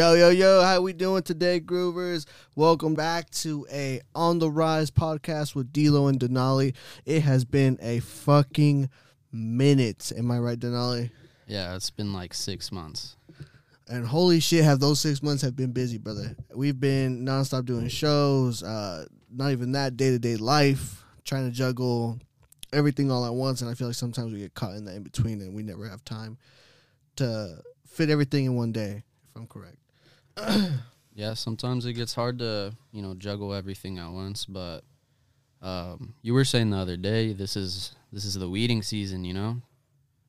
Yo, yo, yo, how we doing today, Groovers? Welcome back to a On the Rise podcast with DLOW and Denali. It has been a fucking minute. Am I right, Denali? Yeah, it's been like six months. And holy shit, have those six months have been busy, brother. We've been nonstop doing shows, uh, not even that day to day life, trying to juggle everything all at once. And I feel like sometimes we get caught in the in between and we never have time to fit everything in one day, if I'm correct. Yeah, sometimes it gets hard to, you know, juggle everything at once, but um, you were saying the other day this is this is the weeding season, you know?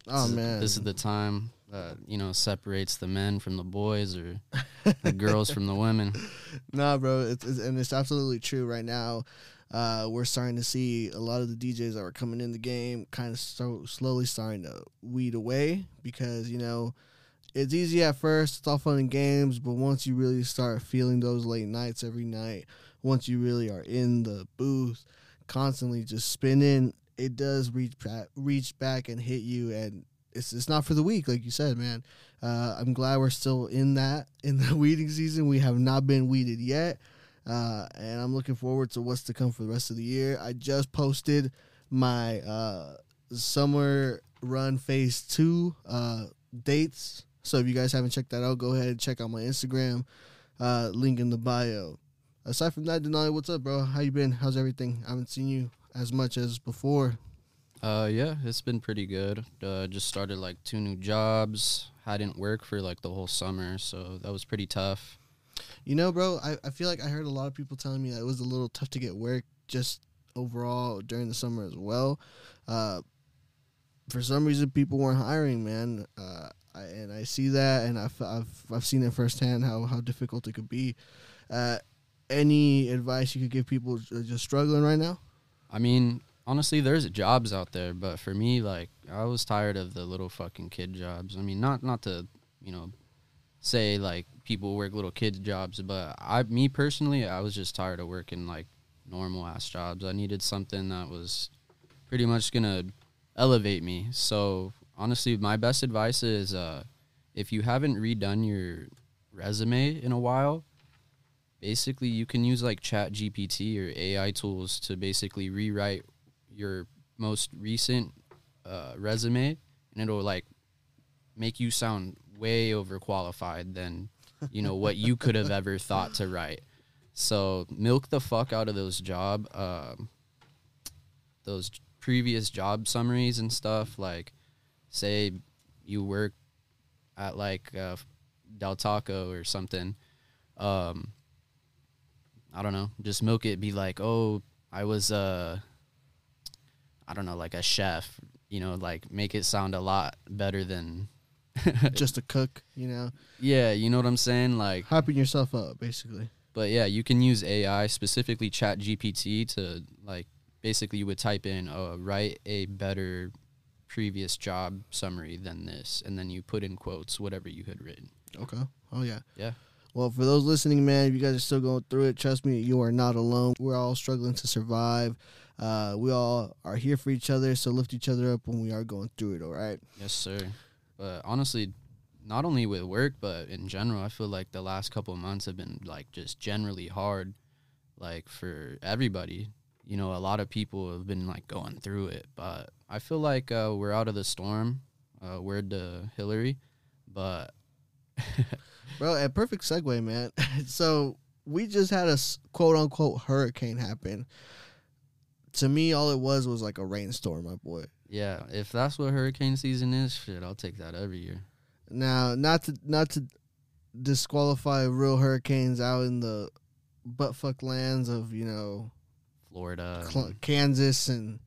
Oh, this is, man. This is the time that, you know, separates the men from the boys or the girls from the women. Nah, bro, it's, it's, and it's absolutely true. Right now, uh, we're starting to see a lot of the DJs that were coming in the game kind of so slowly starting to weed away because you know it's easy at first, it's all fun and games, but once you really start feeling those late nights every night, once you really are in the booth, constantly just spinning, it does reach back, reach back and hit you, and it's it's not for the weak, like you said, man. Uh, I'm glad we're still in that in the weeding season. We have not been weeded yet. Uh, and I'm looking forward to what's to come for the rest of the year. I just posted my uh, summer run phase two uh, dates. So if you guys haven't checked that out, go ahead and check out my Instagram. Uh, link in the bio. Aside from that, Denali, what's up, bro? How you been? How's everything? I haven't seen you as much as before. Uh, yeah, it's been pretty good. Uh, just started like two new jobs. Hadn't worked for like the whole summer, so that was pretty tough. You know, bro, I, I feel like I heard a lot of people telling me that it was a little tough to get work just overall during the summer as well. Uh, for some reason, people weren't hiring, man. Uh, I, and I see that, and I've, I've, I've seen it firsthand how, how difficult it could be. Uh, any advice you could give people just struggling right now? I mean, honestly, there's jobs out there, but for me, like, I was tired of the little fucking kid jobs. I mean, not not to, you know, say like people work little kids jobs, but I, me personally, I was just tired of working like normal ass jobs. I needed something that was pretty much gonna elevate me. So honestly, my best advice is, uh, if you haven't redone your resume in a while, basically you can use like chat gpt or ai tools to basically rewrite your most recent uh, resume and it'll like make you sound way overqualified than you know what you could have ever thought to write. So milk the fuck out of those job um, those previous job summaries and stuff like say you work at like uh, del taco or something um, I don't know, just milk it. Be like, oh, I was uh, I don't know, like a chef. You know, like make it sound a lot better than. just a cook, you know, yeah, you know what I'm saying. Like, hyping yourself up, basically. but yeah, you can use AI specifically Chat GPT to like basically you would type in, uh, write a better previous job summary than this, and then you put in quotes whatever you had written. Okay. Oh yeah. Yeah. Well, for those listening, man, if you guys are still going through it, trust me, you are not alone. We're all struggling to survive. Uh, we all are here for each other, so lift each other up when we are going through it. All right. Yes, sir. But honestly, not only with work, but in general, I feel like the last couple of months have been like just generally hard, like for everybody. You know, a lot of people have been like going through it, but I feel like uh, we're out of the storm. Uh, word to Hilary, but Bro, a perfect segue, man. so we just had a quote unquote hurricane happen. To me, all it was was like a rainstorm, my boy. yeah, if that's what hurricane season is, shit, I'll take that every year. Now, not to not to disqualify real hurricanes out in the buttfuck lands of you know Florida, Cl- Kansas and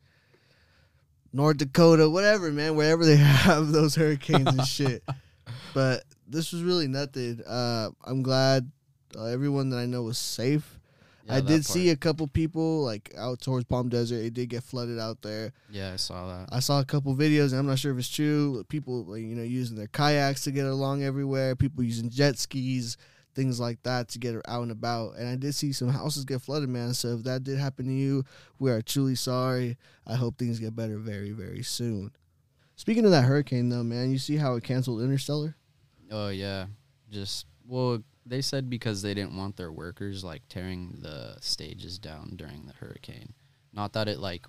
North Dakota, whatever, man, wherever they have those hurricanes and shit. But this was really nothing. Uh, I'm glad uh, everyone that I know was safe. Yeah, I did see a couple people like out towards Palm Desert. It did get flooded out there. Yeah, I saw that. I saw a couple videos, and I'm not sure if it's true. People, like, you know, using their kayaks to get along everywhere. People using jet skis, things like that to get out and about. And I did see some houses get flooded, man. So if that did happen to you, we are truly sorry. I hope things get better very, very soon. Speaking of that hurricane, though, man, you see how it canceled Interstellar? Oh yeah, just Well, they said because they didn't want their workers like tearing the stages down during the hurricane. Not that it like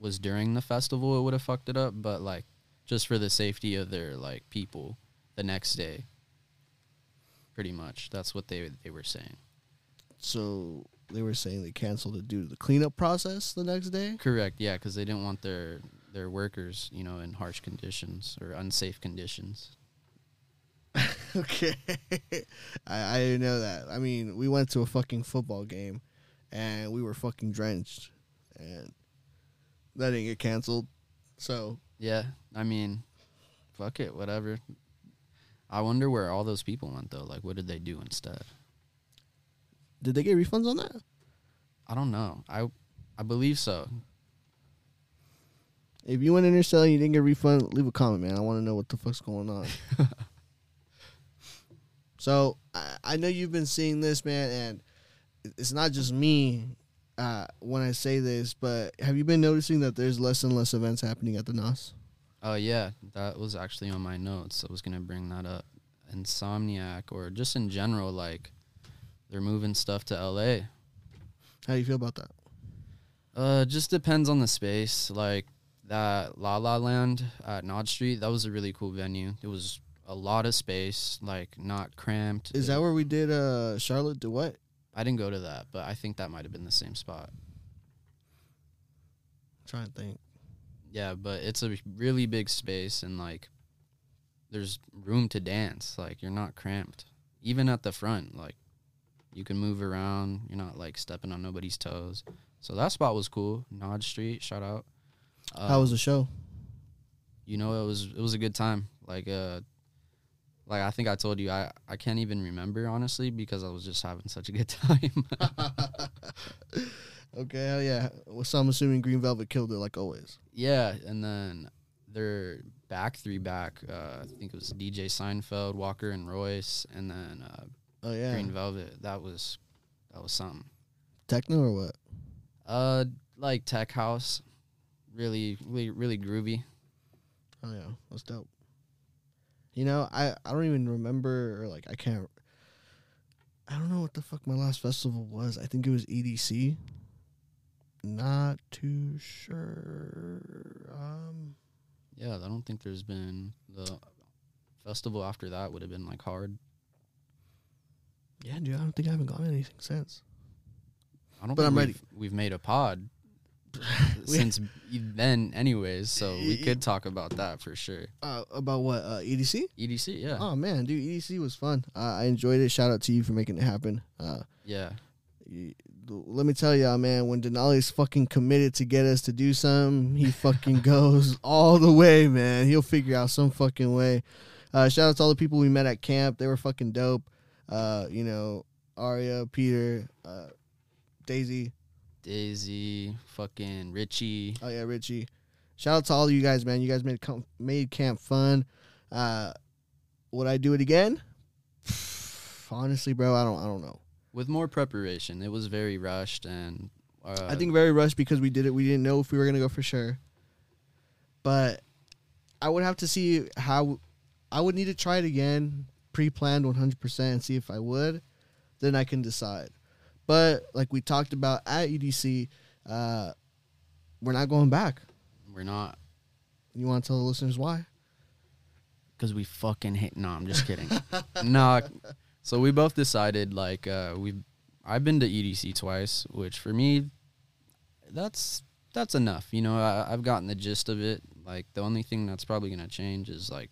was during the festival it would have fucked it up, but like just for the safety of their like people the next day. Pretty much. That's what they they were saying. So they were saying they canceled it due to the cleanup process the next day. Correct. Yeah, because they didn't want their their workers, you know, in harsh conditions or unsafe conditions. okay, I, I didn't know that. I mean, we went to a fucking football game, and we were fucking drenched, and that didn't get canceled. So Yeah, I mean, fuck it, whatever. I wonder where all those people went though. Like, what did they do instead? did they get refunds on that? I don't know. I I believe so. If you went in there selling, you didn't get a refund, leave a comment, man. I want to know what the fuck's going on. so I, I know you've been seeing this, man, and it's not just me uh, when I say this, but have you been noticing that there's less and less events happening at the NOS? Oh yeah, that was actually on my notes. I was gonna bring that up. Insomniac or just in general, like they're moving stuff to LA. How do you feel about that? Uh, just depends on the space. Like that La La Land at Nod Street, that was a really cool venue. It was a lot of space, like not cramped. Is that where we did uh, Charlotte de Witte? I didn't go to that, but I think that might have been the same spot. I'm trying to think. Yeah, but it's a really big space and like there's room to dance. Like you're not cramped. Even at the front, like you can move around. You're not like stepping on nobody's toes. So that spot was cool. Nod Street, shout out. How was Um, the show? you know it was it was a good time like uh like i think i told you i i can't even remember honestly because i was just having such a good time okay, hell yeah. Well, so I'm assuming Green Velvet killed it like always. yeah and then their back three back uh i think it was dj seinfeld walker and royce and then uh Oh yeah, green velvet that was that was something techno or what? uh like tech house really really really groovy Oh yeah, that's dope. You know, I I don't even remember or like I can't. I don't know what the fuck my last festival was. I think it was EDC. Not too sure. Um, yeah i don't think there's been the festival after that would have been like hard yeah, dude, I don't think I haven't gone anything since. I don't But think I'm we've, ready. we've made a pod since then, anyways. So we could talk about that for sure. Uh, about what? Uh, EDC? EDC, yeah, Oh man, dude, EDC was fun. Uh, I enjoyed it. Shout out to you for making it happen. Uh, yeah, y- let me tell y'all, man, when Denali's fucking committed to get us to do something, he fucking goes all the way, man. He'll figure out some fucking way. Uh, shout out to all the people we met at camp. They were fucking dope. Uh, you know, Aria, Peter, uh, Daisy. Daisy, fucking Richie. Oh yeah, Richie. Shout out to all of you guys, man. You guys made com- made camp fun. Uh, would I do it again? Honestly, bro, I don't. I don't know. With more preparation, it was very rushed, and uh, I think very rushed because we did it. We didn't know if we were gonna go for sure. But I would have to see how. I would need to try it again, pre-planned 100 percent, and see if I would. Then I can decide. But like we talked about at EDC, uh, we're not going back. we're not You want to tell the listeners why? because we fucking hate. No, I'm just kidding. no, so we both decided like uh, we. I've been to EDC twice, which for me, that's that's enough. You know, I, I've gotten the gist of it. Like the only thing that's probably gonna change is like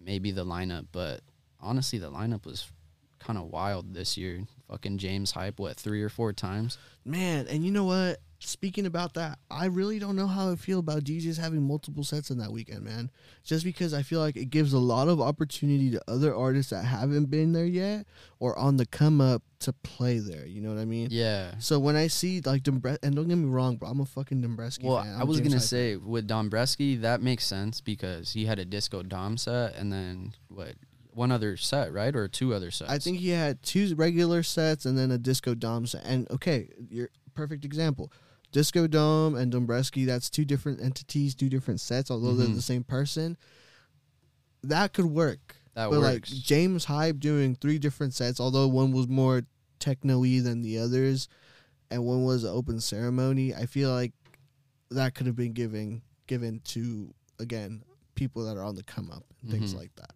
maybe the lineup, but honestly, the lineup was kind of wild this year. Fucking James Hype, what three or four times? Man, and you know what? Speaking about that, I really don't know how I feel about DJs having multiple sets in that weekend, man. Just because I feel like it gives a lot of opportunity to other artists that haven't been there yet or on the come up to play there. You know what I mean? Yeah. So when I see like Dombres, and don't get me wrong, bro, I'm a fucking Dombresky Well, fan. I was James gonna say with Dombresky, that makes sense because he had a disco dom set and then what one other set, right, or two other sets? I think he had two regular sets and then a disco dom set. And okay, you're perfect example. Disco Dom and Dombresky, that's two different entities, two different sets, although they're Mhm. the same person. That could work. that but works. like James Hype doing three different sets, although one was more techno-y than the others, and one was an open ceremony. I feel like that could have been given given to again people that are on the come up and things Mhm. like that.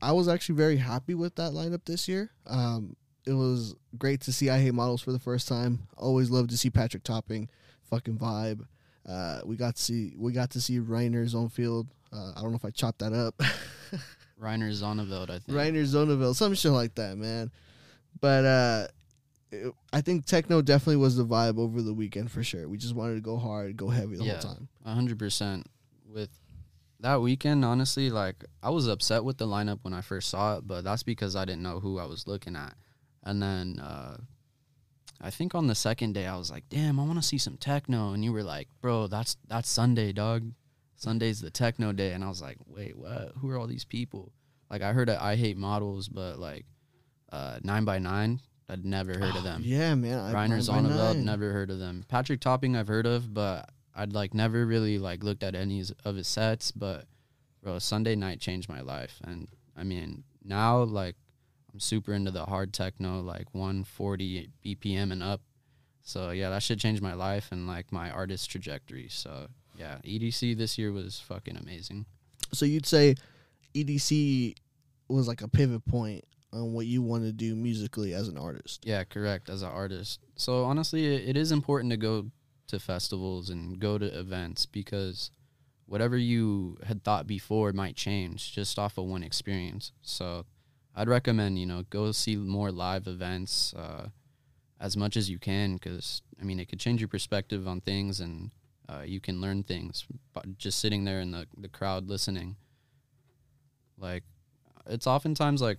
I was actually very happy with that lineup this year. Um, it was great to see I Hate Models for the first time. Always love to see Patrick Topping, fucking vibe. Uh, we got to see we got to see Reiner Zonefield. Uh, I don't know if I chopped that up. Reiner Zonneveld, I think. Reiner Zonneville, some shit like that, man. But uh, it- I think techno definitely was the vibe over the weekend for sure. We just wanted to go hard, go heavy the Yeah. whole time. A hundred percent. With that weekend, honestly, like I was upset with the lineup when I first saw it, but that's because I didn't know who I was looking at. And then uh I think on the second day I was like, damn, I want to see some techno. And you were like, bro, that's that's Sunday, dog. Sunday's the techno day. And I was like, wait, what? Who are all these people? Like I heard of I hate models, but like uh nine by nine, I'd never heard of them. Yeah, man. Reiner Zonneveld, never heard of them. Patrick Topping, I've heard of, but I'd like never really like looked at any of his sets. But bro, Sunday night changed my life, and I mean now like I'm super into the hard techno, like 140 BPM and up. So yeah, that should change my life and like my artist trajectory. So yeah, EDC this year was fucking amazing. So you'd say EDC was like a pivot point on what you want to do musically as an artist. Yeah, correct. As an artist, so honestly, it, it is important to go to festivals and go to events because whatever you had thought before might change just off of one experience. So, I'd recommend you know go see more live events uh, as much as you can because I mean it could change your perspective on things and uh, you can learn things by just sitting there in the the crowd listening. Like, it's oftentimes like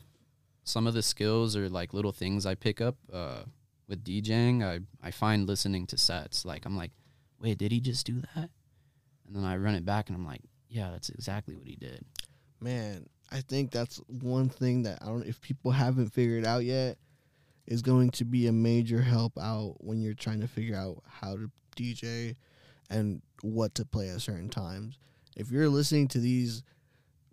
some of the skills or like little things I pick up uh, with DJing, I, I find listening to sets. Like I'm like, wait, did he just do that? And then I run it back and I'm like, yeah, that's exactly what he did. Man, I think that's one thing that I don't if people haven't figured out yet is going to be a major help out when you're trying to figure out how to DJ and what to play at certain times. If you're listening to these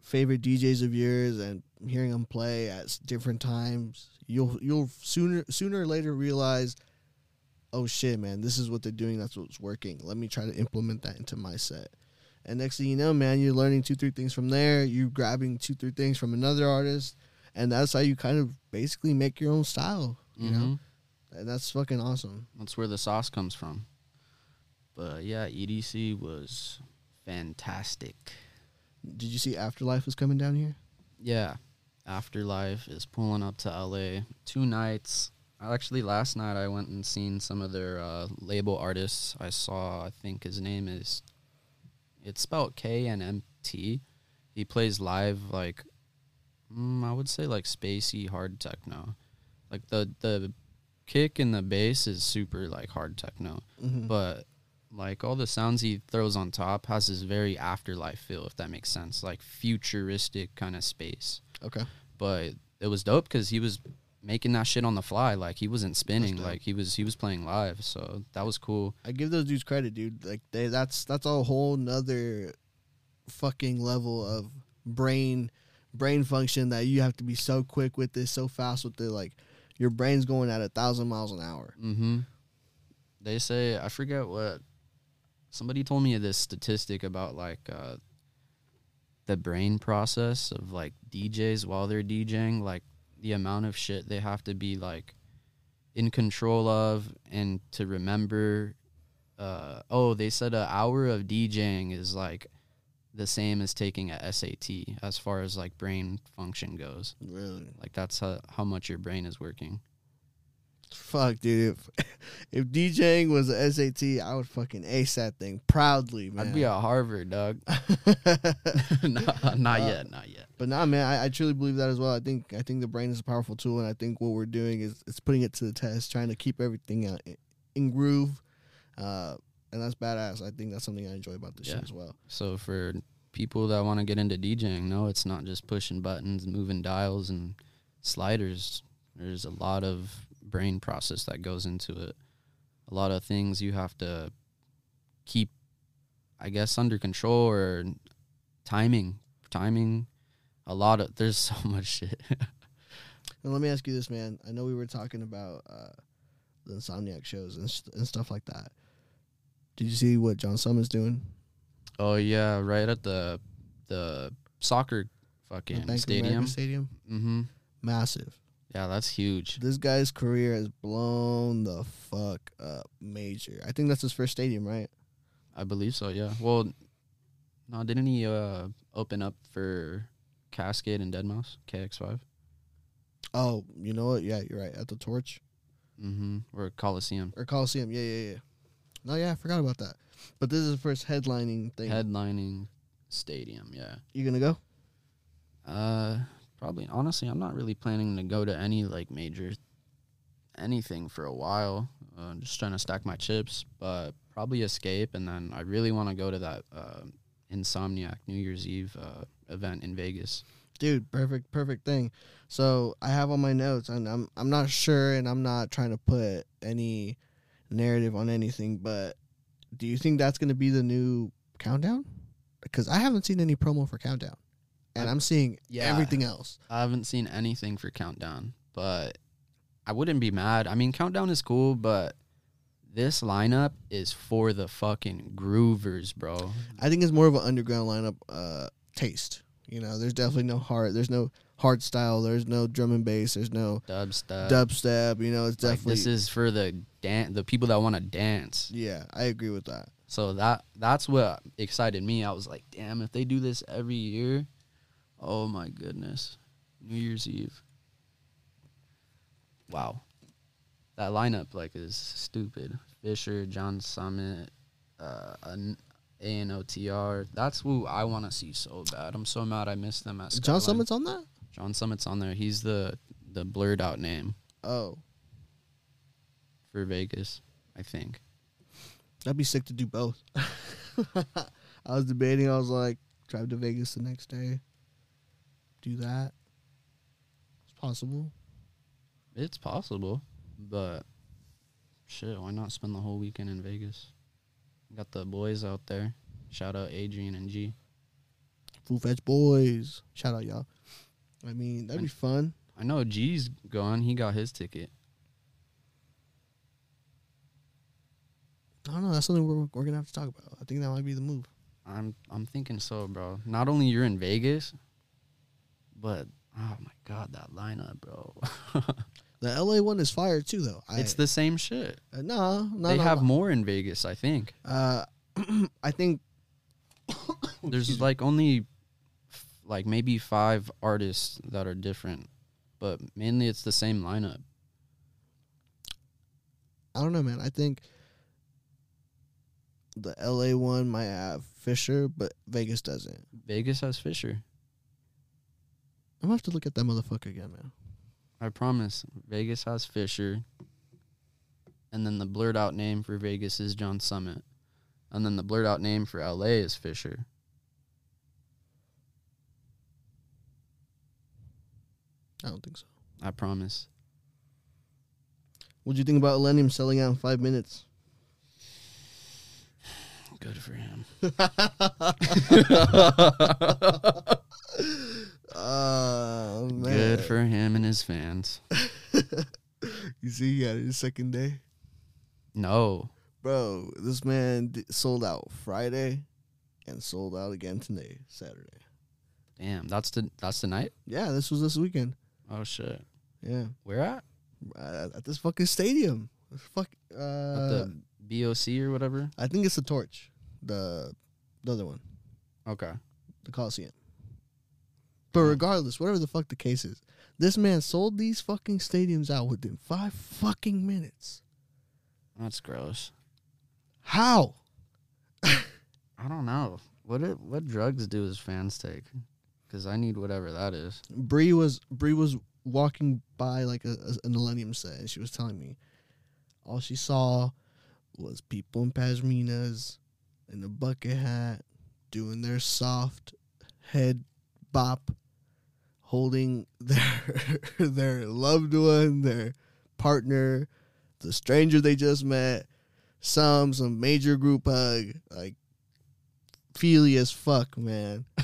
favorite DJs of yours and hearing them play at different times, you'll you'll sooner sooner or later realize, oh shit, man, this is what they're doing. That's what's working. Let me try to implement that into my set. And next thing you know, man, you're learning two, three things from there. You're grabbing two, three things from another artist, and that's how you kind of basically make your own style. You know, Mhm. and that's fucking awesome. That's where the sauce comes from. But yeah, EDC was fantastic. Did you see Afterlife was coming down here? Yeah, Afterlife is pulling up to LA. Two nights. Actually, last night I went and seen some of their uh, label artists. I saw, I think his name is, it's spelled K and M T. He plays live like, mm, I would say like spacey hard techno. Like the the kick and the bass is super like hard techno, Mm-hmm. but like all the sounds he throws on top has this very afterlife feel, if that makes sense, like futuristic kind of space okay, but it was dope because he was making that shit on the fly. Like he wasn't spinning. Like he was he was playing live. So that was cool. I give those dudes credit, dude. Like they, that's that's a whole nother fucking level of brain brain function that you have to be so quick with this, so fast with it. Like your brain's going at a thousand miles an hour. Mm-hmm. They say I forget what somebody told me this statistic about like uh, the brain process of like DJs while they're DJing, like the amount of shit they have to be like in control of and to remember. Uh, oh, they said an hour of DJing is like the same as taking a SAT as far as like brain function goes. Really, Like that's how, how much your brain is working. Fuck, dude. If if DJing was a SAT, I would fucking ace that thing proudly, man. I'd be a Harvard, dog. not, not Uh, yet, not yet. But nah, man, I, I truly believe that as well. I think I think the brain is a powerful tool, and I think what we're doing is it's putting it to the test, trying to keep everything uh, in, groove, uh, and that's badass. I think that's something I enjoy about this Yeah. shit as well. So for people that want to get into DJing, no, it's not just pushing buttons, moving dials and sliders. There's a lot of brain process that goes into it. A lot of things you have to keep, I guess, under control or timing, timing, a lot of there's so much shit. And let me ask you this, man. I know we were talking about uh, the Insomniac shows and, st- and stuff like that. Did you see what John Summit's doing? oh yeah, right at the the soccer The fucking Bank stadium. Stadium. Mm-hmm. Massive. Yeah, that's huge. This guy's career has blown the fuck up major. I think that's his first stadium, right? I believe so. Yeah. Well, no, didn't he uh open up for Kaskade and Deadmau5 KX5? Oh, you know what? Yeah, you're right. At the Torch Mm-hmm. Or Coliseum. or Coliseum. Yeah, yeah, yeah. No, yeah, I forgot about that. But this is the first headlining thing. Headlining stadium. Yeah. you gonna go? Uh, probably. Honestly, I'm not really planning to go to any like major anything for a while. Uh, I'm just trying to stack my chips, but probably escape. And then I really want to go to that uh, Insomniac New Year's Eve uh, event in Vegas. Dude, perfect, perfect thing. So I have on my notes, and I'm I'm not sure, and I'm not trying to put any narrative on anything, but do you think that's gonna be the new countdown? Because I haven't seen any promo for countdown, and I- I'm seeing Yeah. everything else. I haven't seen anything for Countdown, but I wouldn't be mad. I mean, Countdown is cool, but this lineup is for the fucking groovers, bro. I think it's more of an underground lineup uh, taste. You know, there's definitely no hard. There's no hard style. There's no drum and bass. There's no Dubstep. dubstep. You know, it's Like, definitely this is for the dan- the people that want to dance. yeah. I agree with that. So that that's what excited me. I was like, damn, if they do this every year, oh my goodness, New Year's Eve. Wow, that lineup like is stupid. Fisher, John Summit, uh, an ANOTR. That's who I want to see so bad. I'm so mad I missed them at John Skyline. Summit's on that. John Summit's on there. He's the the blurred out name Oh, for Vegas, I think. that'd be sick to do both. I was debating. I was like, drive to Vegas the next day. Do that. It's possible. It's possible, but shit, why not spend the whole weekend in Vegas? Got the boys out there. Shout out Adrian and G. Full Fetch Boys. Shout out y'all. I mean, that'd be fun. I know G's gone. He got his ticket. I don't know. That's something we're, we're gonna have to talk about. I think that might be the move. I'm I'm thinking so, bro. Not only you're in Vegas, but oh my god, that lineup, bro. The LA one is fire too, though. I, it's the same shit. uh, no, no, they no, have no. more in Vegas, I think. Uh, I think There's like only like maybe five artists that are different, but mainly it's the same lineup. I don't know, man. I think the LA one might have Fisher, but Vegas doesn't. Vegas has Fisher. I'm gonna have to look at that motherfucker again, man. I promise. Vegas has Fisher. And then the blurred out name for Vegas is John Summit. And then the blurred out name for LA is Fisher. I don't think so. I promise. What do you think about Illenium selling out in five minutes? Good for him. Oh man. Good for him and his fans. you see, he had his second day, No. bro. This man sold out Friday, and sold out again today, Saturday. Damn, that's the that's the night? Yeah, this was this weekend. Oh shit. Yeah, Where at? uh, at this fucking stadium. Fuck. At Uh, the BOC or whatever? I think it's the Torch, the the other one, Okay. the Coliseum. But regardless, whatever the fuck the case is, this man sold these fucking stadiums out within five fucking minutes. That's gross. How? I don't know. What it, what drugs do his fans take? Cuz I need whatever that is. Bree was Bree was walking by like a, a, a Illenium set, and she was telling me all she saw was people in pashminas in a bucket hat doing their soft head bop, holding their their loved one, their partner, the stranger they just met, some some major group hug, like feely as fuck, man.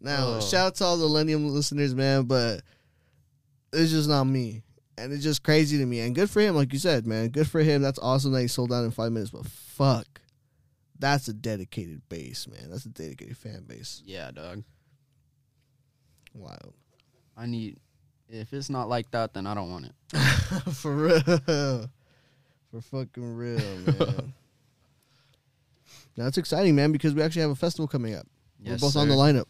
Now, Oh. shout out to all the Illenium listeners, man, but it's just not me. And it's just crazy to me. And good for him, like you said, man. Good for him. That's awesome that he sold out in five minutes. But fuck, that's a dedicated base, man. That's a dedicated fan base. Yeah, dog. Wild. I need. If it's not like that, then I don't want it. for real. For fucking real, man. now it's exciting, man, because we actually have a festival coming up. Yes, We're both on the lineup.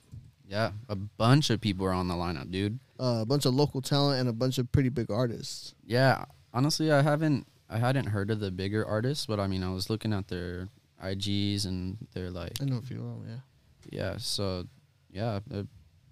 Yeah, a bunch of people are on the lineup, dude. Uh, a bunch of local talent and a bunch of pretty big artists. Yeah, honestly, I haven't I hadn't heard of the bigger artists, but I mean, I was looking at their IGs and they're like, I know a few of them, yeah. yeah, so yeah,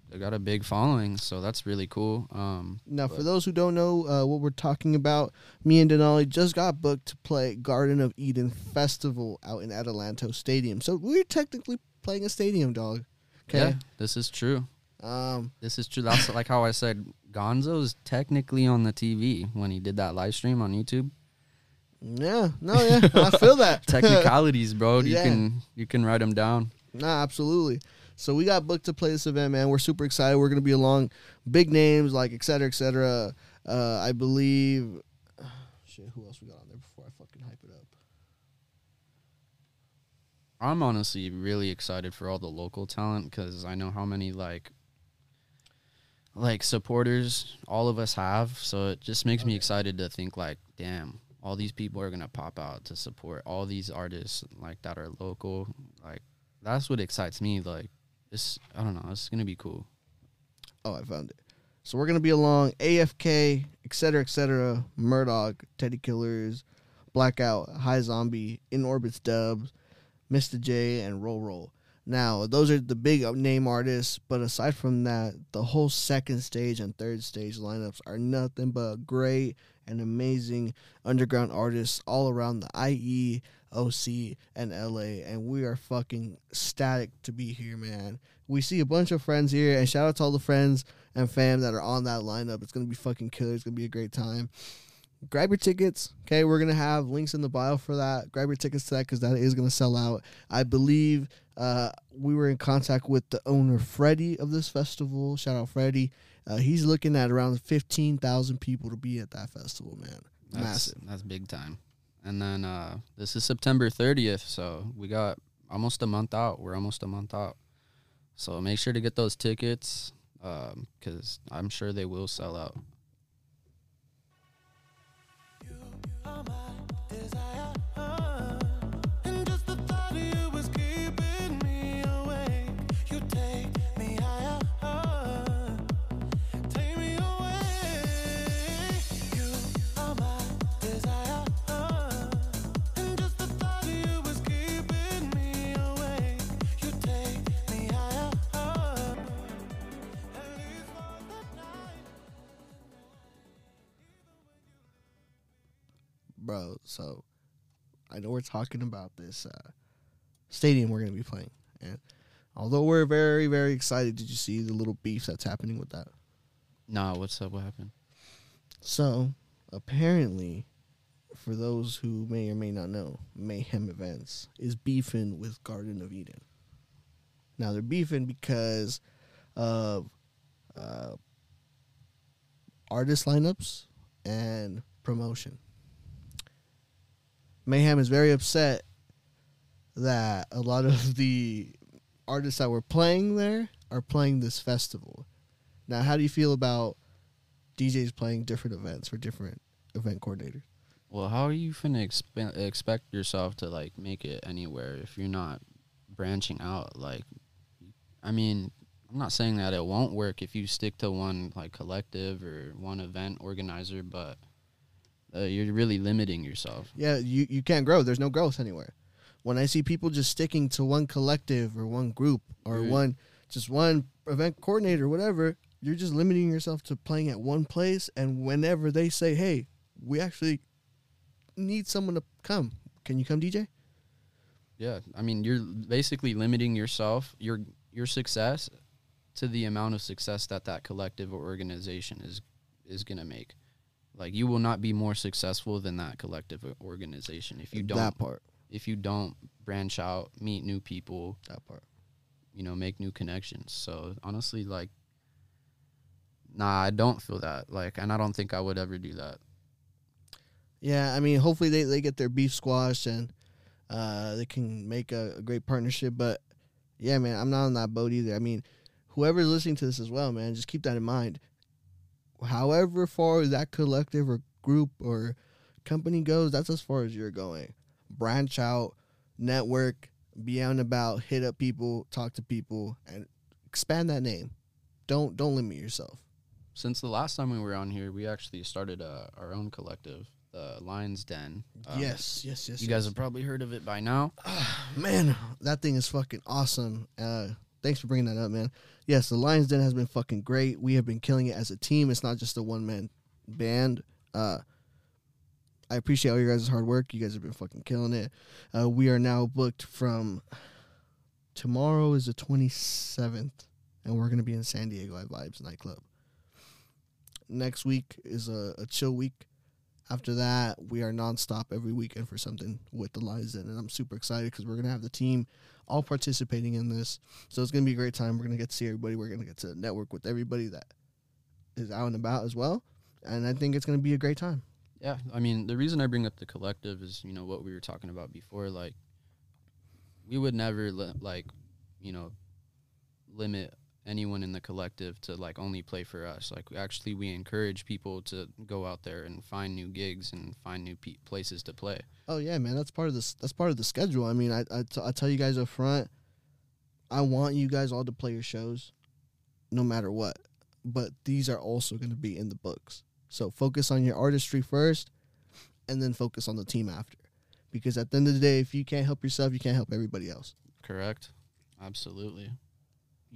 they got a big following, so that's really cool. Um, Now, for those who don't know uh, what we're talking about, me and Denali just got booked to play Garden of Eden Festival out in Atalanto Stadium. So we're technically playing a stadium, dog. Okay, yeah, this is true. Um, This is true. That's like how I said Gonzo's technically on the TV when he did that live stream on YouTube. Yeah, no, yeah, I feel that. Technicalities, bro. You Yeah. can you can write them down. Nah, absolutely. So we got booked to play this event, man. We're super excited. We're gonna be along big names like et cetera, et cetera. Uh, I believe. Shit, who else we got on there before I fucking hype it up? I'm honestly really excited for all the local talent because I know how many like like supporters all of us have. So it just makes me excited to think like, damn, all these people are gonna pop out to support all these artists like that are local. Like that's what excites me. Like this, I don't know, it's gonna be cool. Oh, I found it. So we're gonna be along AFK, etc., cetera, et cetera, Murdoch, Teddy Killerz, Blackout, High Zombie, In Orbits Dubs, Mr. J, and Roll Roll. Now, those are the big uh, name artists, but aside from that, the whole second stage and third stage lineups are nothing but great and amazing underground artists all around the IE, OC, and LA. And we are fucking static to be here, man. We see a bunch of friends here, and shout out to all the friends and fam that are on that lineup. It's gonna be fucking killer. It's gonna be a great time. Grab your tickets. Okay, we're gonna have links in the bio for that. Grab your tickets to that because that is gonna sell out. I believe uh, we were in contact with the owner Freddie of this festival. Shout out Freddie. Uh, he's looking at around fifteen thousand people to be at that festival, man. That's, Massive. That's big time. And then uh, this is September 30th, so we got almost a month out. We're almost a month out. So make sure to get those tickets because I'm sure they will sell out. Are my desire. Bro. So I know we're talking about this uh, stadium we're gonna be playing, and although we're very very excited, did you see the little beef that's happening with that? Nah, what's up? What happened? So apparently, for those who may or may not know, Mayhem Events is beefing with Garden of Eden. Now they're beefing because of uh, artist lineups and promotion. Mayhem is very upset that a lot of the artists that were playing there are playing this festival. Now, how do you feel about DJs playing different events for different event coordinators? Well, how are you finna expe- expect yourself to like make it anywhere if you're not branching out? Like, I mean, I'm not saying that it won't work if you stick to one like collective or one event organizer, but uh, you're really limiting yourself. Yeah, you, you can't grow. There's no growth anywhere. When I see people just sticking to one collective or one group or one just one event coordinator whatever, you're just limiting yourself to playing at one place and whenever they say, "Hey, we actually need someone to come. Can you come DJ?" Yeah, I mean, you're basically limiting yourself, your your success, to the amount of success that that collective or organization is is gonna make. Like, you will not be more successful than that collective organization if you don't that part. if you don't branch out, meet new people, That part. you know, make new connections. So honestly, like, nah, I don't feel that. Like, and I don't think I would ever do that. Yeah, I mean, hopefully they, they get their beef squashed and uh, they can make a, a great partnership. But yeah, man, I'm not on that boat either. I mean, whoever's listening to this as well, man, just keep that in mind. However far that collective or group or company goes, that's as far as you're going. Branch out, network, be out and about, hit up people, talk to people, and expand that name. Don't don't limit yourself. Since the last time we were on here, we actually started uh, our own collective, the Lions Den. Um, yes, yes, yes. You guys have probably heard of it by now. man, that thing is fucking awesome. Uh, thanks for bringing that up, man. Yes, the Lions Den has been fucking great. We have been killing it as a team. It's not just a one man band. Uh, I appreciate all your guys' hard work. You guys have been fucking killing it. Uh, we are now booked from tomorrow is the twenty seventh, and we're gonna be in San Diego at Vibes nightclub. Next week is a, a chill week. After that, we are nonstop every weekend for something with the Lions and I'm super excited because we're gonna have the team all participating in this. So it's gonna be a great time. We're gonna get to see everybody. We're gonna get to network with everybody that is out and about as well, and I think it's gonna be a great time. Yeah, I mean, the reason I bring up the collective is, you know, what we were talking about before. Like, we would never, li- like, you know, limit anyone in the collective to, like, only play for us. Like, actually, we encourage people to go out there and find new gigs and find new pe- places to play. Oh yeah, man, that's part of this. That's part of the schedule. I mean, I I, t- I tell you guys up front, I want you guys all to play your shows, no matter what. But these are also going to be in the books. So focus on your artistry first, and then focus on the team after. Because at the end of the day, if you can't help yourself, you can't help everybody else. Correct? Absolutely.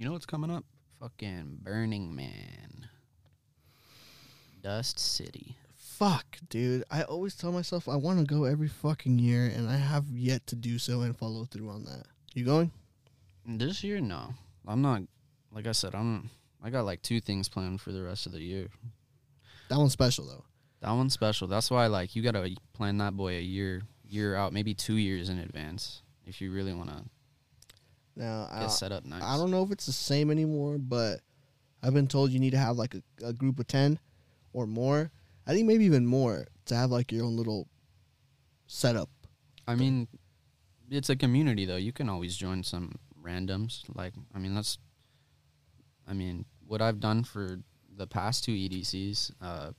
You know what's coming up? Fucking Burning Man. Dust City. Fuck, dude. I always tell myself I want to go every fucking year, and I have yet to do so and follow through on that. You going? This year, no. I'm not. Like I said, I'm. I got like two things planned for the rest of the year. That one's special though. That one's special. That's why, like, you gotta plan that boy a year, year out, maybe two years in advance, if you really want to Now get I, set up nice. I don't know if it's the same anymore, but I've been told you need to have like a, a group of 10 or more. I think maybe even more to have like your own little setup. I mean, it's a community though. You can always join some randoms. Like, I mean, that's. I mean, what I've done for the past two EDCs, uh,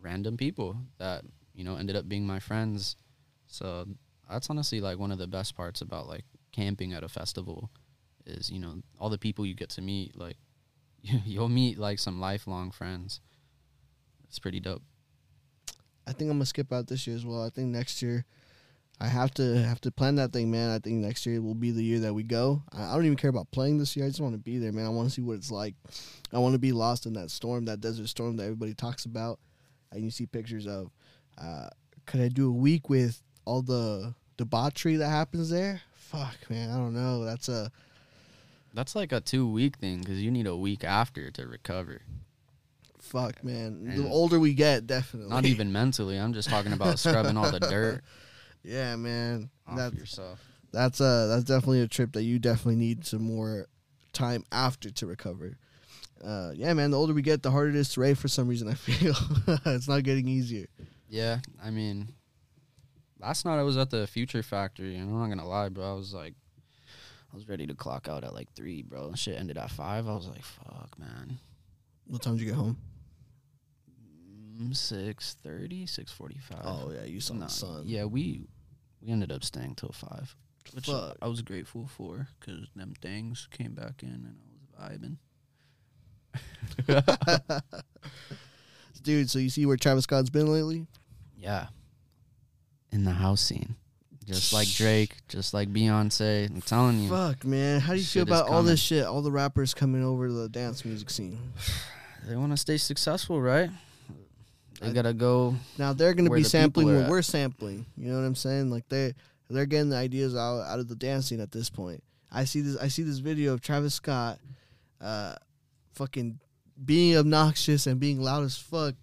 random people that you know ended up being my friends. So that's honestly like one of the best parts about like camping at a festival, is you know all the people you get to meet. Like, you'll meet like some lifelong friends. It's pretty dope. I think I'm gonna skip out this year as well. I think next year I have to have to plan that thing, man. I think next year will be the year that we go. I, don't even care about playing this year. I just want to be there, man. I want to see what it's like. I want to be lost in that storm, that desert storm that everybody talks about, and you see pictures of. Uh, could I do a week with all the debauchery that happens there? Fuck, man. I don't know. That's a That's like a two week thing because you need a week after to recover. fuck, man. The older we get, definitely. Not even mentally. I'm just talking about scrubbing all the dirt Yeah, man. off That, yourself. that's a that's definitely a trip that you definitely need some more time after to recover. Uh, yeah, man. The older we get, the harder it is to rave. For some reason, I feel it's not getting easier. Yeah, I mean, last night I was at the Future Factory, and I'm not gonna lie, bro. I was like, I was ready to clock out at like three, bro. Shit ended at five. I was like, fuck, man. What time did you get home? Mm, Six thirty, six forty-five. Oh yeah, you saw Nah, the sun. Yeah, we we ended up staying till five, which Fuck. I was grateful for because them things came back in and I was vibing. dude. So you see where Travis Scott's been lately? Yeah. In the house scene. Just like Drake, just like Beyonce. I'm telling you. Fuck, man. How do you feel about all this shit? All the rappers coming over to the dance music scene. They want to stay successful, right? They I- got to go. Now they're gonna be the sampling what at. we're sampling. You know what I'm saying? Like they they're getting the ideas out out of the dance scene at this point. I see this I see this video of Travis Scott uh fucking being obnoxious and being loud as fuck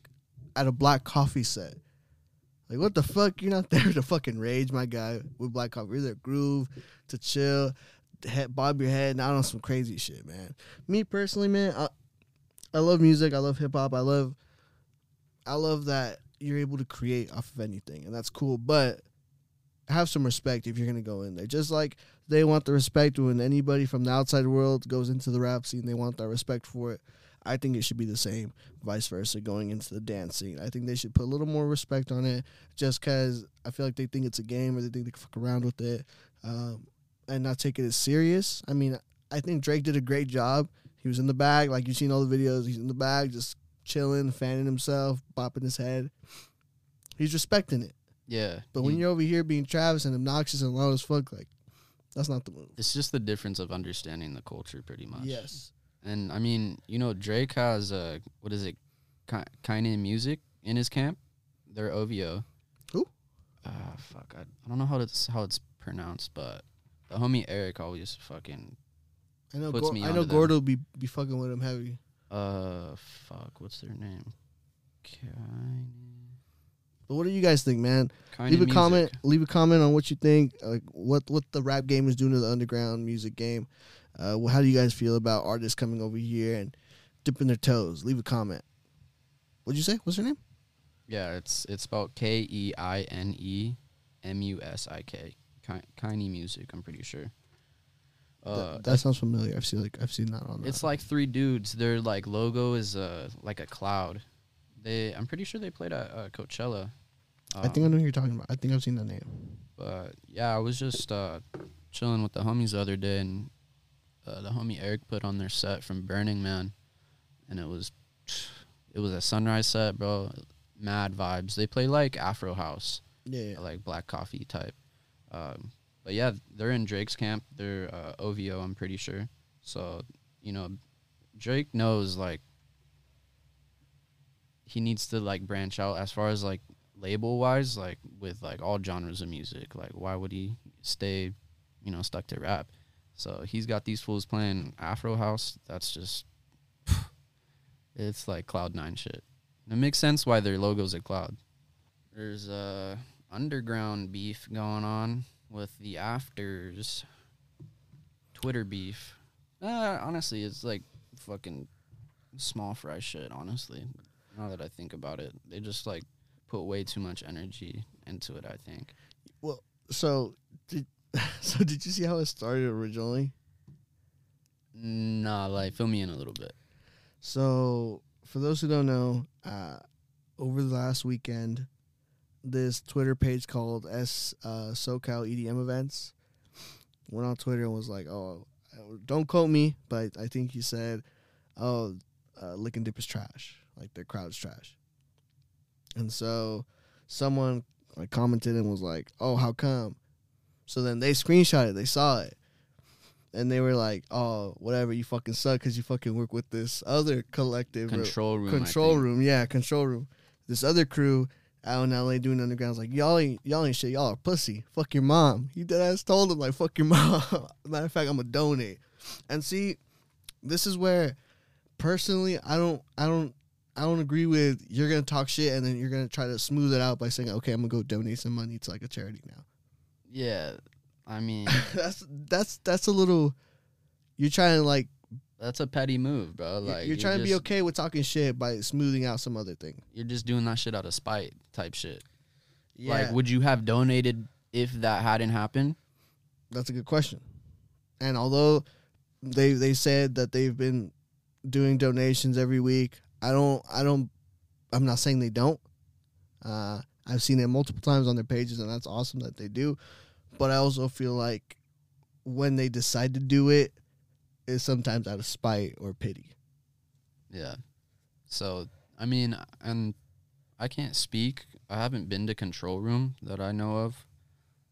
at a black coffee set. Like what the fuck? You're not there to fucking rage, my guy, with black coffee. You're there to groove, to chill. head, bob your head, not on some crazy shit, man. Me personally, man, I, I love music. I love hip hop. I love, I love that you're able to create off of anything, and that's cool. But have some respect if you're gonna go in there. Just like they want the respect when anybody from the outside world goes into the rap scene, they want that respect for it. I think it should be the same, vice versa, going into the dance scene. I think they should put a little more respect on it, just because I feel like they think it's a game or they think they can fuck around with it, um, and not take it as serious. I mean, I think Drake did a great job. He was in the bag, like you've seen all the videos. He's in the bag, just chilling, fanning himself, bopping his head. He's respecting it. Yeah. But when he- you're over here being Travis and obnoxious and loud as fuck, like that's not the move. it's just the difference of understanding the culture, pretty much. Yes. And I mean, you know, Drake has uh, what is it, of music in his camp. They're OVO. Who? Uh, fuck, I, I don't know how it's how it's pronounced, but the homie Eric always fucking I know. Puts me I know. Gordo be be fucking with him heavy. uh fuck, what's their name? Kind But what do you guys think, man? leave a comment. Leave a comment on what you think. Like what what the rap game is doing to the underground music game. Uh, how do you guys feel about artists coming over here and dipping their toes? Leave a comment. What'd you say? What's her name? Yeah, it's it's spelled K E I N E M U S I K. Kiney music, I'm pretty sure. Uh, that, that sounds familiar. I've seen like I've seen that on. It's uh, like three dudes. Their like logo is uh like a cloud. They I'm pretty sure they played at uh, Coachella. I think I Um, know who you're talking about. I think I've seen that name. But yeah, I was just uh chilling with the homies the other day, and uh, the homie Eric put on their set from Burning Man, and it was it was a sunrise set, bro. Mad vibes. They play like Afro House. Yeah, like black coffee type. Um, but yeah, they're in Drake's camp. They're uh, OVO, I'm pretty sure. So you know, Drake knows like he needs to like branch out as far as like label wise, like with like all genres of music. Like, why would he stay, you know, stuck to rap? So he's got these fools playing Afro House. That's just, it's like Cloud Nine shit. It makes sense why their logo's a cloud. There's uh underground beef going on with the afters. Twitter beef. Uh, honestly, it's like fucking small fry shit. Honestly, now that I think about it, they just like put way too much energy into it. I think. Well, so did so did you see how it started originally? Nah, like fill me in a little bit. So, for those who don't know, uh, over the last weekend, this Twitter page called S uh, SoCal EDM Events went on Twitter and was like, "Oh, don't quote me, but I think he said, oh, uh, Lick and Dip is trash. Like their crowd is trash." And so, someone like commented and was like, "Oh, how come?" So then they screenshot it. They saw it and they were like, "Oh, whatever, you fucking suck because you fucking work with this other collective Control room. Control room, yeah, control room." This other crew out in LA doing underground's like, "Y'all ain't y'all ain't shit. Y'all are pussy. Fuck your mom." He dead ass told him like, "Fuck your mom." Matter of fact, I'm gonna donate. And see, this is where personally, I don't, I don't. I don't agree with you're gonna talk shit and then you're gonna try to smooth it out by saying, "Okay, I'm gonna go donate some money to like a charity now." Yeah, I mean that's that's that's a little. You're trying to like that's a petty move, bro. you're- Like you're trying to be okay with talking shit by smoothing out some other thing. You're just doing that shit out of spite, type shit. Yeah, Like, would you have donated if that hadn't happened? that's a good question. And although they they said that they've been doing donations every week, I don't I don't I'm not saying they don't. Uh, I've seen it multiple times on their pages, and that's awesome that they do. But I also feel like when they decide to do it, is sometimes out of spite or pity. Yeah. So I mean, and I can't speak. I haven't been to control room that I know of.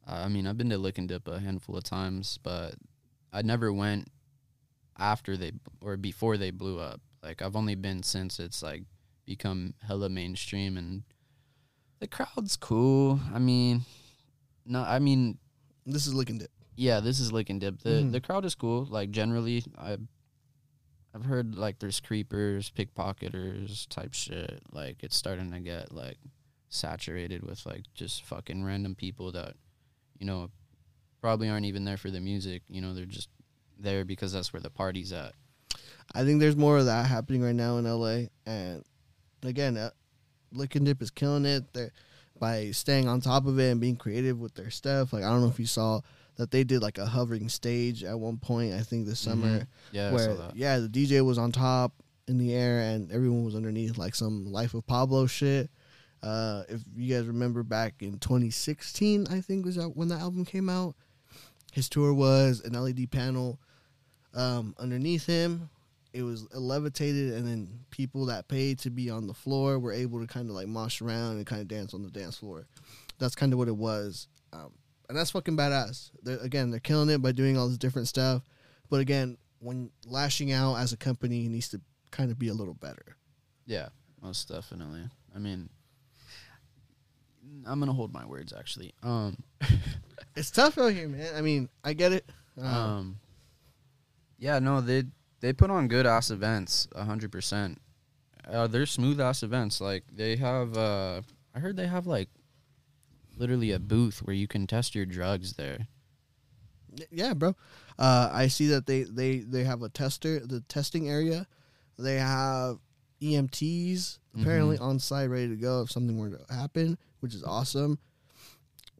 I mean, I've been to Lick and Dip a handful of times, but I never went after they or before they blew up. Like I've only been since it's like become hella mainstream and the crowd's cool. I mean, no, I mean This is looking dip. yeah, this is Lick and Dip. The Mhm. the crowd is cool. Like generally, I I've heard like there's creepers, pickpocketers type shit. Like it's starting to get like saturated with like just fucking random people that you know probably aren't even there for the music. You know, they're just there because that's where the party's at. I think there's more of that happening right now in LA. And again, uh, Lick and Dip is killing it. They're by staying on top of it and being creative with their stuff. Like I don't know if you saw that they did like a hovering stage at one point. I think this summer Mhm. Yeah, where that. yeah, the DJ was on top in the air and everyone was underneath, like some Life of Pablo shit. Uh, if you guys remember back in 2016, I think was that when the album came out. His tour was an LED panel um, underneath him. It was levitated, and then people that paid to be on the floor were able to kind of like mosh around and kind of dance on the dance floor. That's kind of what it was, um, and that's fucking badass. They're, again, they're killing it by doing all this different stuff. But again, when lashing out as a company needs to kind of be a little better. Yeah, most definitely. I mean, I'm gonna hold my words. Actually, um, It's tough out here, man. I mean, I get it. Um, um, yeah, no, they they put on good ass events, a hundred percent. Uh, they're smooth ass events. Like they have, uh, I heard they have like literally a booth where you can test your drugs there. Yeah, bro. Uh, I see that they, they, they have a tester, the testing area. They have EMTs apparently on site, ready to go if something were to happen, which is awesome.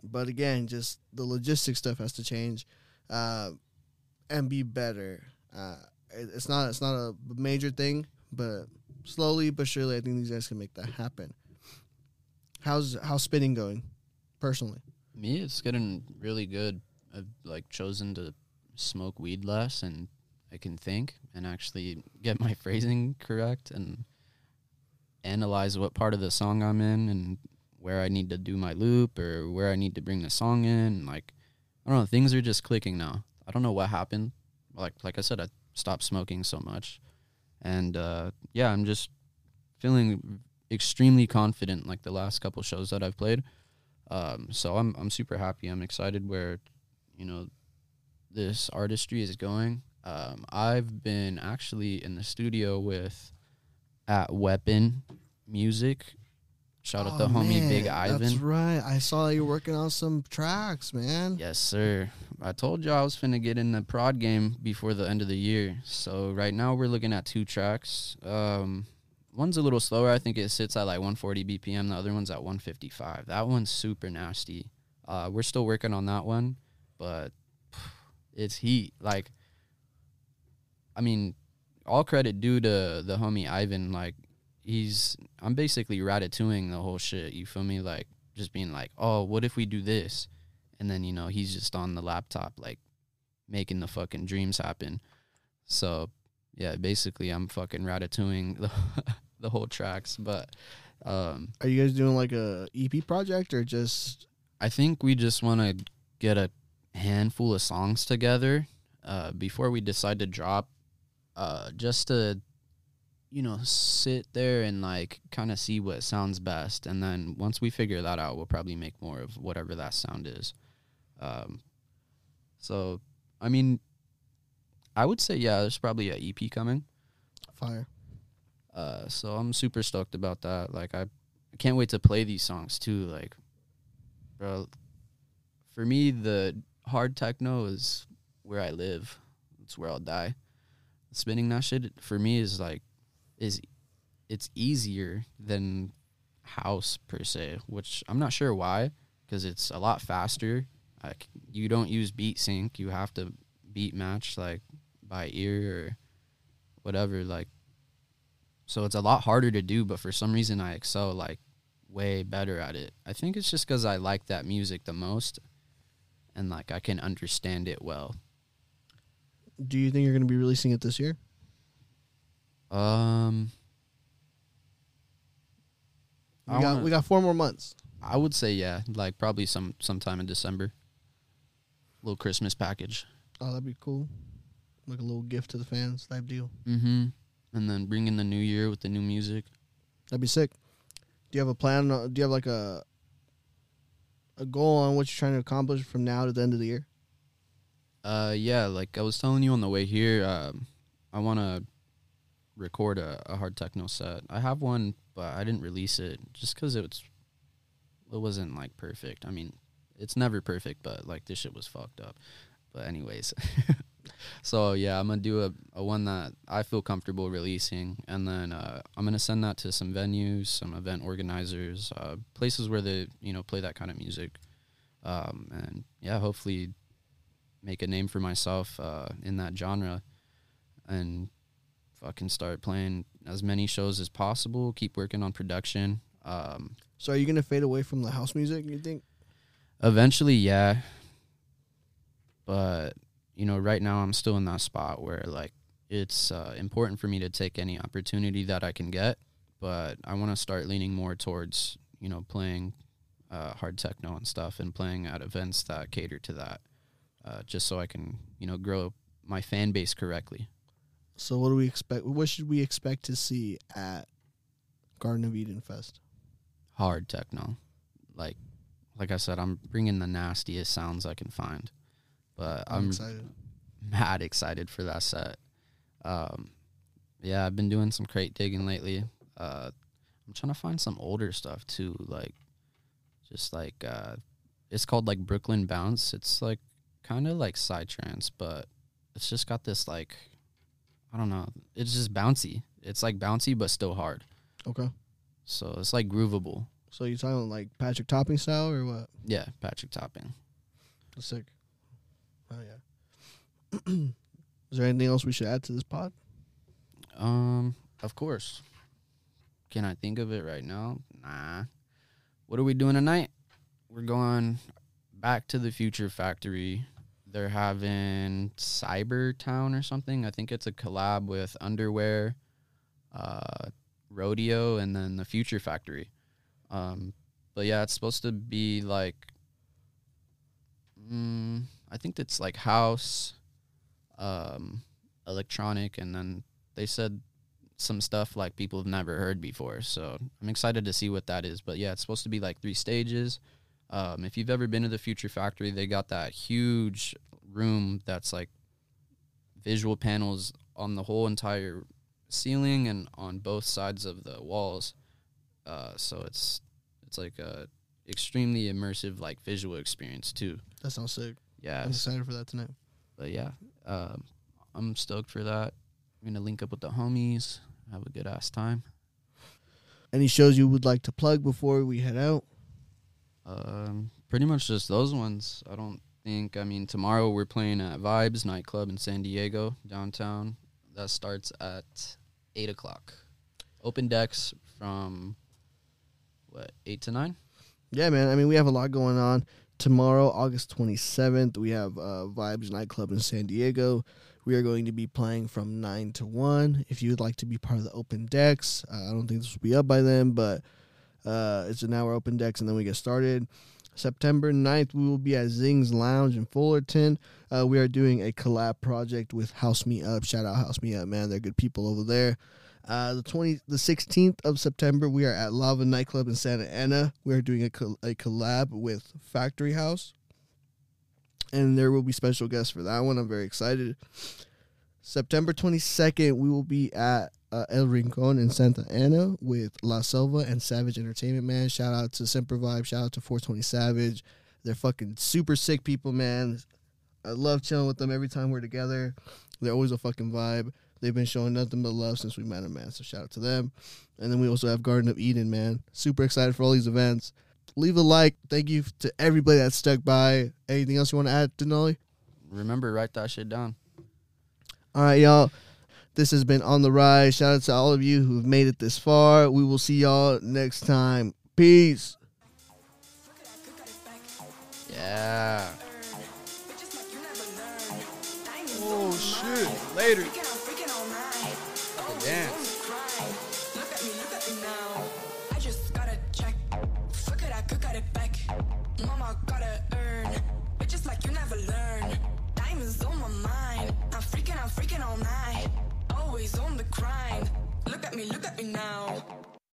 But again, just the logistics stuff has to change, uh, and be better. Uh, it's not it's not a major thing, but slowly but surely, I think these guys can make that happen. How's how's spinning going, personally? Me, it's getting really good. I've like chosen to smoke weed less, and I can think and actually get my phrasing correct and analyze what part of the song I'm in and where I need to do my loop or where I need to bring the song in. Like, I don't know, things are just clicking now. I don't know what happened. Like, like I said, I stopped smoking so much, and uh, yeah, I'm just feeling extremely confident. Like the last couple shows that I've played. Um, so I'm I'm super happy. I'm excited where, you know, this artistry is going. Um, I've been actually in the studio with at Weapon Music. Shout out Oh, the homie man, Big Ivan. That's right. I saw you're working on some tracks, man. Yes, sir. I told you I was finna get in the prod game before the end of the year. So right now we're looking at two tracks. Um, one's a little slower. I think it sits at like 140 BPM. The other one's at 155. That one's super nasty. Uh, we're still working on that one, but it's heat. Like, I mean, all credit due to the homie Ivan. Like, he's I'm basically ratatouing the whole shit. You feel me? Like, just being like, oh, what if we do this? and then you know he's just on the laptop like making the fucking dreams happen so yeah basically i'm fucking ratatouing the, the whole tracks but um Are you guys doing like a EP project or just i think we just want to get a handful of songs together uh before we decide to drop uh just to you know sit there and like kind of see what sounds best and then once we figure that out we'll probably make more of whatever that sound is. Um so i mean i would say yeah there's probably a ep coming. Fire? uh so i'm super stoked about that. Like i, I can't wait to play these songs too like bro. For me the hard techno is where i live. It's where i'll die. Spinning that shit for me is like is it's easier than house per se which i'm not sure why because it's a lot faster. Like you don't use beat sync. You have to beat match like by ear or whatever like so it's a lot harder to do but for some reason i excel like way better at it. I think it's just because i like that music the most and like i can understand it well. Do you think you're going to be releasing it this year? Um We I got wanna- we got four more months. I would say yeah, like probably some sometime in December. Little Christmas package. Oh, that'd be cool. Like a little gift to the fans type deal. Mm-hmm. And then bring in the new year with the new music. That'd be sick. Do you have a plan? uh, Do you have like a a goal on what you're trying to accomplish from now to the end of the year? Uh, yeah, like I was telling you on the way here, um, I want to record a, a hard techno set. I have one, but I didn't release it just because it was it wasn't like perfect. I mean, it's never perfect, but like this shit was fucked up. but anyways, so yeah, I'm gonna do a, a one that I feel comfortable releasing, and then uh, I'm gonna send that to some venues, some event organizers, uh, places where they you know play that kind of music, um, and yeah, hopefully make a name for myself uh, in that genre, and fucking start playing as many shows as possible. Keep working on production. Um, So are you gonna fade away from the house music? You think? Eventually, yeah. But you know, right now I'm still in that spot where like it's uh, important for me to take any opportunity that I can get, but I want to start leaning more towards you know playing uh, hard techno and stuff and playing at events that cater to that, uh, just so I can you know grow my fan base correctly. So what do we expect? What should we expect to see at Garden of Eden Fest? Hard techno, like like I said, I'm bringing the nastiest sounds I can find, but I'm I'm excited. mad excited for that set. Um, yeah, I've been doing some crate digging lately. Uh, I'm trying to find some older stuff too, like just like uh, it's called like Brooklyn Bounce. It's like kind of like psytrance, but it's just got this like I don't know. It's just bouncy. It's like bouncy but still hard. Okay. So it's like groovable. So you're talking like Patrick Topping style or what? Yeah, Patrick Topping. That's sick. Oh yeah. Is there anything else we should add to this pod? Um, of course. Can I think of it right now? Nah. What are we doing tonight? We're going back to the Future Factory. They're having Cyber Town or something. I think it's a collab with Underwear, uh, Rodeo, and then the Future Factory. Um, but yeah, it's supposed to be like, mm, I think it's like house, um, electronic, and then they said some stuff like people have never heard before. So I'm excited to see what that is. But yeah, it's supposed to be like three stages. Um, if you've ever been to the Future Factory, they got that huge room that's like visual panels on the whole entire ceiling and on both sides of the walls. Uh, so it's it's like a extremely immersive like visual experience too. That sounds sick. Yeah, I'm excited for that tonight. but yeah, um, I'm stoked for that. I'm gonna link up with the homies, have a good ass time. Any shows you would like to plug before we head out? Um, pretty much just those ones. I don't think. I mean, tomorrow we're playing at Vibes nightclub in San Diego downtown. That starts at eight o'clock. Open decks from what eight to nine. Yeah, man. I mean, we have a lot going on. Tomorrow, August 27th, we have uh, Vibes Nightclub in San Diego. We are going to be playing from 9 to 1. If you would like to be part of the open decks, uh, I don't think this will be up by then, but uh, it's an hour open decks and then we get started. September 9th, we will be at Zing's Lounge in Fullerton. Uh, we are doing a collab project with House Me Up. Shout out House Me Up, man. They're good people over there. Uh, the twenty, the sixteenth of September, we are at Lava Nightclub in Santa Ana. We are doing a a collab with Factory House, and there will be special guests for that one. I'm very excited. September twenty second, we will be at uh, El Rincon in Santa Ana with La Selva and Savage Entertainment. Man, shout out to Semper Vibe. Shout out to 420 Savage. They're fucking super sick people, man. I love chilling with them every time we're together. They're always a fucking vibe. They've been showing nothing but love since we met them, man. So shout out to them. And then we also have Garden of Eden, man. Super excited for all these events. Leave a like. Thank you to everybody that stuck by. Anything else you want to add, DeNali? Remember, write that shit down. All right, y'all. This has been On the Rise. Shout out to all of you who've made it this far. We will see y'all next time. Peace. Yeah. Oh shit. Later. The at me, look at me now.